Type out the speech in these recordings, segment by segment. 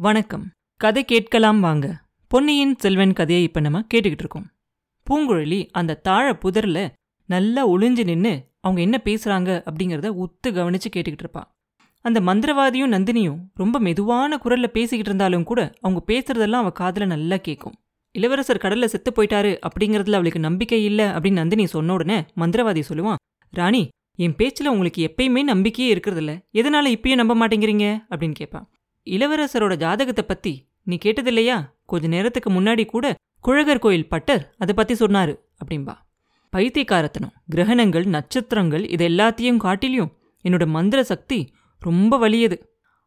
வணக்கம். கதை கேட்கலாம் வாங்க. பொன்னியின் செல்வன் கதையை இப்ப நம்ம கேட்டுக்கிட்டு இருக்கோம். பூங்குழலி அந்த தாழ புதர்ல நல்லா ஒளிஞ்சு நின்னு அவங்க என்ன பேசுறாங்க அப்படிங்கிறத உத்து கவனிச்சு கேட்டுக்கிட்டு இருப்பா. அந்த மந்திரவாதியும் நந்தினியும் ரொம்ப மெதுவான குரல்ல பேசிக்கிட்டு இருந்தாலும் கூட அவங்க பேசுறதெல்லாம் அவள் காதுல நல்லா கேட்கும் இளவரசர் கடல்ல செத்து போயிட்டாரு அப்படிங்கறதுல அவளுக்கு நம்பிக்கை இல்லை அப்படின்னு நந்தினி சொன்ன உடனே மந்திரவாதி சொல்லுவான் ராணி என் பேச்சுல உங்களுக்கு எப்பயுமே நம்பிக்கையே இருக்கிறதில்ல. எதனால இப்பயும் நம்ப மாட்டேங்கிறீங்க? அப்படின்னு கேட்பான் இளவரசரோட ஜாதகத்தை பத்தி நீ கேட்டதில்லையா? கொஞ்ச நேரத்துக்கு முன்னாடி கூட குழகர் கோயில் பட்டர் அதை பத்தி சொன்னாரு அப்படின்பா பைத்தியக்காரத்தனம் கிரகணங்கள் நட்சத்திரங்கள் இது எல்லாத்தையும் காட்டிலையும் என்னோட மந்திர சக்தி ரொம்ப வலியது.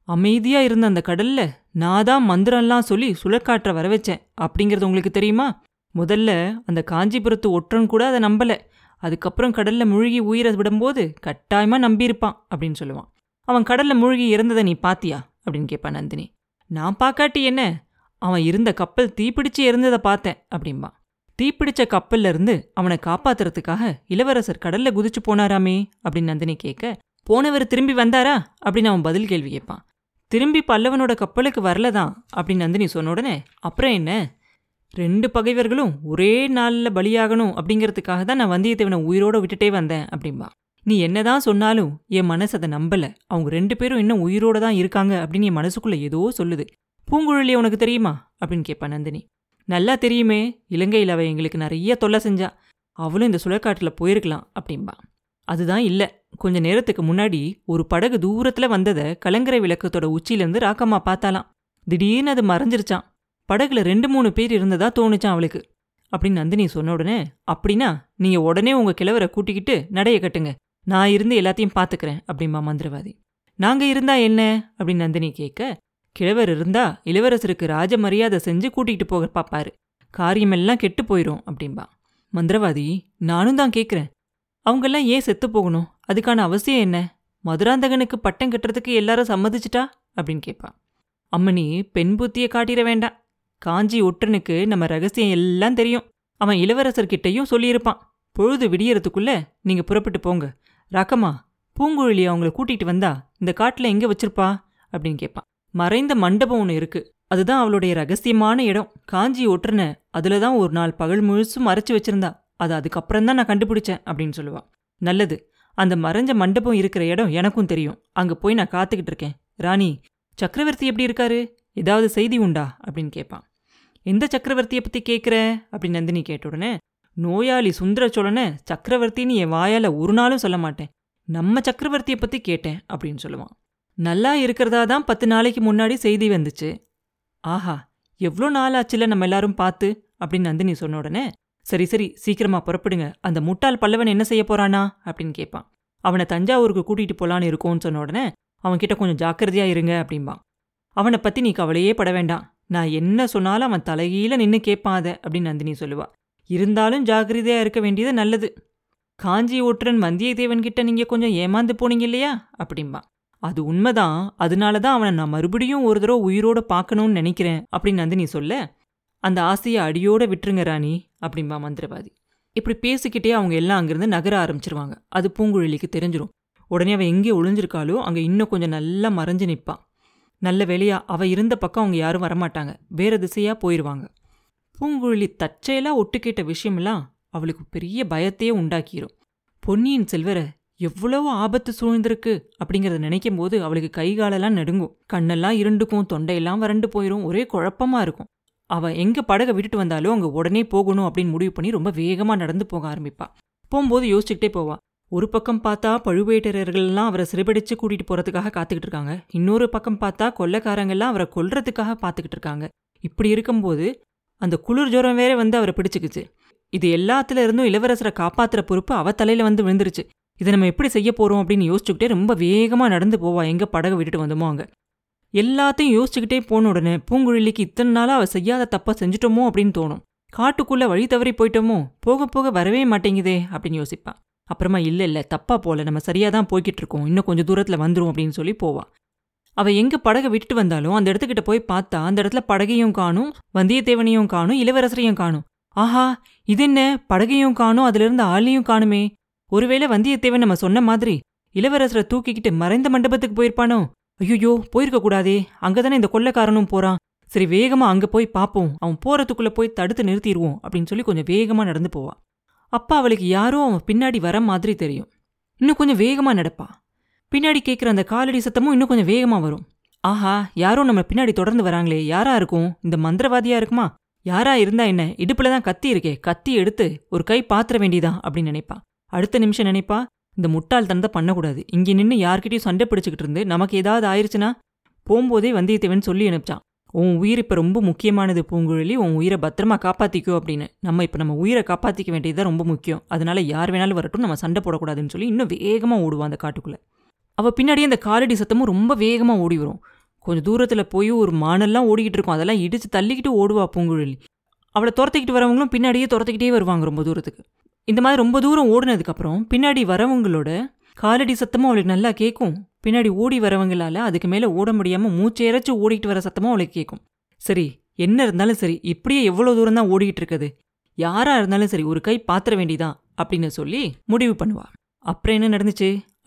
அமைதியா இருந்த அந்த கடல்ல நான் தான் மந்திரம்லாம் சொல்லி சுழற்காற்ற வர வச்சேன் அப்படிங்கிறது உங்களுக்கு தெரியுமா? முதல்ல அந்த காஞ்சிபுரத்து ஒற்றன் கூட அதை நம்பல. அதுக்கப்புறம் கடல்ல மூழ்கி உயிரை விடும்போது கட்டாயமா நம்பியிருப்பான் அப்படின்னு சொல்லுவான். அவன் கடல்ல மூழ்கி இறந்ததை நீ பாத்தியா? அப்படின்னு கேட்பான் நந்தினி. நான் பார்க்காட்டி என்ன? அவன் இருந்த கப்பல் தீப்பிடிச்சு இருந்ததை பார்த்தேன் அப்படிம்பா. தீப்பிடிச்ச கப்பல்ல இருந்து அவனை காப்பாத்துறதுக்காக இளவரசர் கடல்ல குதிச்சு போனாராமே அப்படின்னு நந்தினி கேட்க போனவர் திரும்பி வந்தாரா? அப்படின்னு அவன் பதில் கேள்வி கேட்பான். திரும்பி பல்லவனோட கப்பலுக்கு வரலதான் அப்படின்னு நந்தினி சொன்ன உடனே அப்புறம் என்ன? ரெண்டு பகைவர்களும் ஒரே நாள்ல பலியாகணும் அப்படிங்கிறதுக்காக தான் நான் வந்தியத்தேவனை உயிரோட விட்டுட்டே வந்தேன் அப்படிம்பா. நீ என்னதான் சொன்னாலும் என் மனசு அதை நம்பல. அவங்க ரெண்டு பேரும் இன்னும் உயிரோட தான் இருக்காங்க அப்படின்னு என் மனசுக்குள்ள ஏதோ சொல்லுது. பூங்குழலி உனக்கு தெரியுமா? அப்படின்னு கேட்பா நந்தினி. நல்லா தெரியுமே இலங்கையில் அவ எங்களுக்கு நிறைய தொல்லை செஞ்சா. அவளும் இந்த சுழற்காட்டில் போயிருக்கலாம் அப்படின்பா அதுதான் இல்ல. கொஞ்ச நேரத்துக்கு முன்னாடி ஒரு படகு தூரத்துல வந்ததை கலங்கரை விளக்கத்தோட உச்சியிலேருந்து ராக்கம்மா பார்த்தாலாம் திடீர்னு அது மறைஞ்சிருச்சான் படகுல ரெண்டு மூணு பேர் இருந்ததா தோணுச்சான் அவளுக்கு. அப்படின்னு நந்தினி சொன்ன உடனே அப்படின்னா நீங்க உடனே உங்க கிழவரை கூட்டிக்கிட்டு நடைய கட்டுங்க. நான் இருந்து எல்லாத்தையும் பார்த்துக்கிறேன் அப்படிம்பா மந்திரவாதி. நாங்க இருந்தா என்ன? அப்படின்னு நந்தினி கேட்க கிழவர் இருந்தா இளவரசருக்கு ராஜ மரியாதை செஞ்சு கூட்டிகிட்டு போக பாப்பாரு. காரியமெல்லாம் கெட்டு போயிரும் அப்படிம்பா. மந்திரவாதி நானும் தான் கேட்குறேன். அவங்கெல்லாம் ஏன் செத்து போகணும்? அதுக்கான அவசியம் என்ன? மதுராந்தகனுக்கு பட்டம் கட்டுறதுக்கு எல்லாரும் சம்மதிச்சிட்டா? அப்படின்னு கேட்பா. அம்மனி பெண் புத்தியை காட்டிட வேண்டாம். காஞ்சி ஒற்றனுக்கு நம்ம ரகசியம் எல்லாம் தெரியும். அவன் இளவரசர்கிட்டையும் சொல்லியிருப்பான். பொழுது விடியறதுக்குள்ள நீங்க புறப்பட்டு போங்க. ராக்கம்மா பூங்குழலி அவங்கள கூட்டிட்டு வந்தா இந்த காட்டில் எங்கே வச்சிருப்பா? அப்படின்னு கேட்பான் மறைந்த மண்டபம் ஒன்று இருக்கு. அதுதான் அவளுடைய ரகசியமான இடம். காஞ்சி ஒட்டுறன அதில் தான் ஒரு நாள் பகல் முழுசும் மறைச்சு வச்சிருந்தா. அது அதுக்கப்புறம் தான் நான் கண்டுபிடிச்சேன் அப்படின்னு சொல்லுவாள் நல்லது. அந்த மறைஞ்ச மண்டபம் இருக்கிற இடம் எனக்கும் தெரியும். அங்க போய் நான் காத்துக்கிட்டு இருக்கேன். ராணி சக்கரவர்த்தி எப்படி இருக்காரு? ஏதாவது செய்தி உண்டா? அப்படின்னு கேட்பான் எந்த சக்கரவர்த்தியை பத்தி கேட்குற அப்படின்னு நந்தினி கேட்ட உடனே நோயாளி சுந்தரச்சோழனை சக்கரவர்த்தின்னு என் வாயால ஒரு நாளும் சொல்ல மாட்டேன். நம்ம சக்கரவர்த்தியை பத்தி கேட்டேன் அப்படின்னு சொல்லுவான். நல்லா இருக்கிறதா தான் பத்து நாளைக்கு முன்னாடி செய்தி வந்துச்சு. ஆஹா எவ்வளோ நாள் ஆச்சுல நம்ம எல்லாரும் பார்த்து? அப்படின்னு நந்தினி சொன்ன உடனே சரி சரி சீக்கிரமா புறப்படுங்க. அந்த முட்டாள் பல்லவன் என்ன செய்ய போறானா? அப்படின்னு கேட்பான். அவனை தஞ்சாவூருக்கு கூட்டிட்டு போலான்னு இருக்கோன்னு சொன்ன உடனே அவன்கிட்ட கொஞ்சம் ஜாக்கிரதையா இருங்க அப்படிம்பான். அவனை பத்தி நீ கவலையே பட வேண்டாம். நான் என்ன சொன்னாலும் அவன் தலைகீழ நின்னு கேட்பான் அதை அப்படின்னு நந்தினி சொல்லுவா. இருந்தாலும் ஜாக்கிரதையா இருக்க வேண்டியது நல்லது. காஞ்சி ஒற்றன் வந்தியத்தேவன் கிட்ட நீங்க கொஞ்சம் ஏமாந்து போனீங்க இல்லையா? அப்படிம்பா. அது உண்மைதான். அதனால தான் அவனை நான் மறுபடியும் ஒரு தடவை உயிரோட பார்க்கணும்னு நினைக்கிறேன். அப்படின்னு நந்தினி சொல்ல அந்த ஆசையை அடியோட விட்டுருங்க ராணி அப்படிம்பா மந்திரவாதி. இப்படி பேசிக்கிட்டே அவங்க எல்லாம் அங்கிருந்து நகர ஆரம்பிச்சிருவாங்க. அது பூங்குழலிக்கு தெரிஞ்சிடும் உடனே அவன் எங்கே ஒளிஞ்சிருக்காளோ அங்கே இன்னும் கொஞ்சம் நல்லா மறைஞ்சு நிற்பான் நல்ல வேலையா அவள் இருந்த பக்கம் அவங்க யாரும் வரமாட்டாங்க. வேற திசையாக போயிடுவாங்க பூங்குழலி தற்செயலா ஒட்டு கேட்ட விஷயமெல்லாம் அவளுக்கு பெரிய பயத்தையே உண்டாக்கிரும். பொன்னியின் செல்வரை எவ்வளவு ஆபத்து சூழ்ந்திருக்கு அப்படிங்கறத நினைக்கும் போது அவளுக்கு கை காலெல்லாம் நடுங்கும். கண்ணெல்லாம் இருண்டுக்கும் தொண்டையெல்லாம் வறண்டு போயிரும் ஒரே குழப்பமா இருக்கும். அவ எங்க படகை விட்டுட்டு வந்தாலும் அங்க உடனே போகணும் அப்படின்னு முடிவு பண்ணி ரொம்ப வேகமா நடந்து போக ஆரம்பிப்பா. போகும்போது யோசிச்சுக்கிட்டே போவா. ஒரு பக்கம் பார்த்தா பழுவேட்டரர்கள்லாம் அவரை சிறுபடிச்சு கூட்டிட்டு போறதுக்காக காத்துக்கிட்டு இருக்காங்க. இன்னொரு பக்கம் பார்த்தா கொள்ளைக்காரங்கெல்லாம் அவரை கொல்றதுக்காக பார்த்துக்கிட்டு இருக்காங்க. இப்படி இருக்கும்போது அந்த குளிர் ஜுரம் வேற வந்து அவரை பிடிச்சுக்குச்சு. இது எல்லாத்துல இருந்தும் இளவரசரை காப்பாத்துற பொறுப்பு அவ தலையில வந்து விழுந்துருச்சு. இதை நம்ம எப்படி செய்ய போறோம் அப்படின்னு யோசிச்சுக்கிட்டே ரொம்ப வேகமா நடந்து போவா. எங்க படகு விட்டுட்டு வந்தோமோ அங்க. எல்லாத்தையும் யோசிச்சுக்கிட்டே போன உடனே பூங்குழலிக்கு இத்தனை நாளா அவ செய்யாத தப்பா செஞ்சுட்டோமோ அப்படின்னு தோணும். காட்டுக்குள்ள வழி தவறி போயிட்டோமோ? போக போக வரவே மாட்டேங்குதே அப்படின்னு யோசிப்பா. அப்புறமா இல்ல இல்ல தப்பா போல. நம்ம சரியாதான் போய்கிட்டு இருக்கோம். இன்னும் கொஞ்சம் தூரத்துல வந்துரும் அப்படின்னு சொல்லி போவா. அவ எங்க படகை விட்டுட்டு வந்தாலும் அந்த இடத்துக்கிட்ட போய் பார்த்தா அந்த இடத்துல படகையும் காணும் வந்தியத்தேவனையும் காணும் இளவரசரையும் காணும். ஆஹா இது என்ன? படகையும் காணும் அதுல இருந்து ஆளையும் காணுமே. ஒருவேளை வந்தியத்தேவன் நம்ம சொன்ன மாதிரி இளவரசரை தூக்கிக்கிட்டு மறைந்த மண்டபத்துக்கு போயிருப்பானோ? ஐயோ போயிருக்க கூடாதே. அங்கதானே இந்த கொள்ளக்காரனும் போறான். சரி வேகமா அங்க போய் பாப்போம். அவன் போறதுக்குள்ள போய் தடுத்து நிறுத்திடுவோம் அப்படின்னு சொல்லி கொஞ்சம் வேகமா நடந்து போவா. அப்பா அவளுக்கு யாரோ அவன் பின்னாடி வர மாதிரி தெரியும். இன்னும் கொஞ்சம் வேகமா நடப்பா. பின்னாடி கேட்குற அந்த காலடி சத்தமும் இன்னும் கொஞ்சம் வேகமாக வரும். ஆஹா யாரும் நம்ம பின்னாடி தொடர்ந்து வராங்களே யாரா இருக்கும்? இந்த மந்திரவாதியா இருக்குமா? யாரா இருந்தா என்ன? இடுப்புல தான் கத்தி இருக்கே கத்தி எடுத்து ஒரு கை பாத்திர வேண்டியதான் அப்படின்னு நினைப்பா. அடுத்த நிமிஷம் நினைப்பா இந்த முட்டாள் தந்த பண்ணக்கூடாது. இங்கே நின்று யார்கிட்டயும் சண்டை பிடிச்சிக்கிட்டு இருந்து நமக்கு ஏதாவது ஆயிடுச்சுன்னா போகும்போதே வந்தியத்தேவன் சொல்லி அனுப்பிச்சான். உன் உயிர் இப்போ ரொம்ப முக்கியமானது பூங்குழலி உன் உயிரை பத்திரமா காப்பாத்திக்கோ அப்படின்னு. நம்ம இப்போ நம்ம உயிரை காப்பாற்றிக்க வேண்டியது ரொம்ப முக்கியம். அதனால யார் வேணாலும் வரட்டும் நம்ம சண்டை போடக்கூடாதுன்னு சொல்லி இன்னும் வேகமாக ஓடுவான் அந்த காட்டுக்குள்ளே. அவள் பின்னாடியே அந்த காலடி சத்தமும் ரொம்ப வேகமாக ஓடி வரும். கொஞ்சம் தூரத்தில் போய் ஒரு மானெல்லாம் ஓடிக்கிட்டு இருக்கும். அதெல்லாம் இடித்து தள்ளிக்கிட்டு ஓடுவா பூங்குழலி. அவளை துரத்திக்கிட்டு வரவங்களும் பின்னாடியே துரத்திக்கிட்டே வருவாங்க ரொம்ப தூரத்துக்கு. இந்த மாதிரி ரொம்ப தூரம் ஓடினதுக்கப்புறம் பின்னாடி வரவங்களோட காலடி சத்தமும் அவளுக்கு நல்லா கேட்கும் பின்னாடி ஓடி வரவங்களால அதுக்கு மேலே ஓட முடியாமல் மூச்சை ஓடிக்கிட்டு வர சத்தமும் அவளுக்கு கேட்கும் சரி என்ன இருந்தாலும் சரி இப்படியே எவ்வளோ தூரம் தான் ஓடிக்கிட்டு இருக்குது? யாராக இருந்தாலும் சரி ஒரு கை பாத்திர வேண்டிதான் அப்படின்னு சொல்லி முடிவு பண்ணுவாள் அப்புறம் என்ன நடந்துச்சு?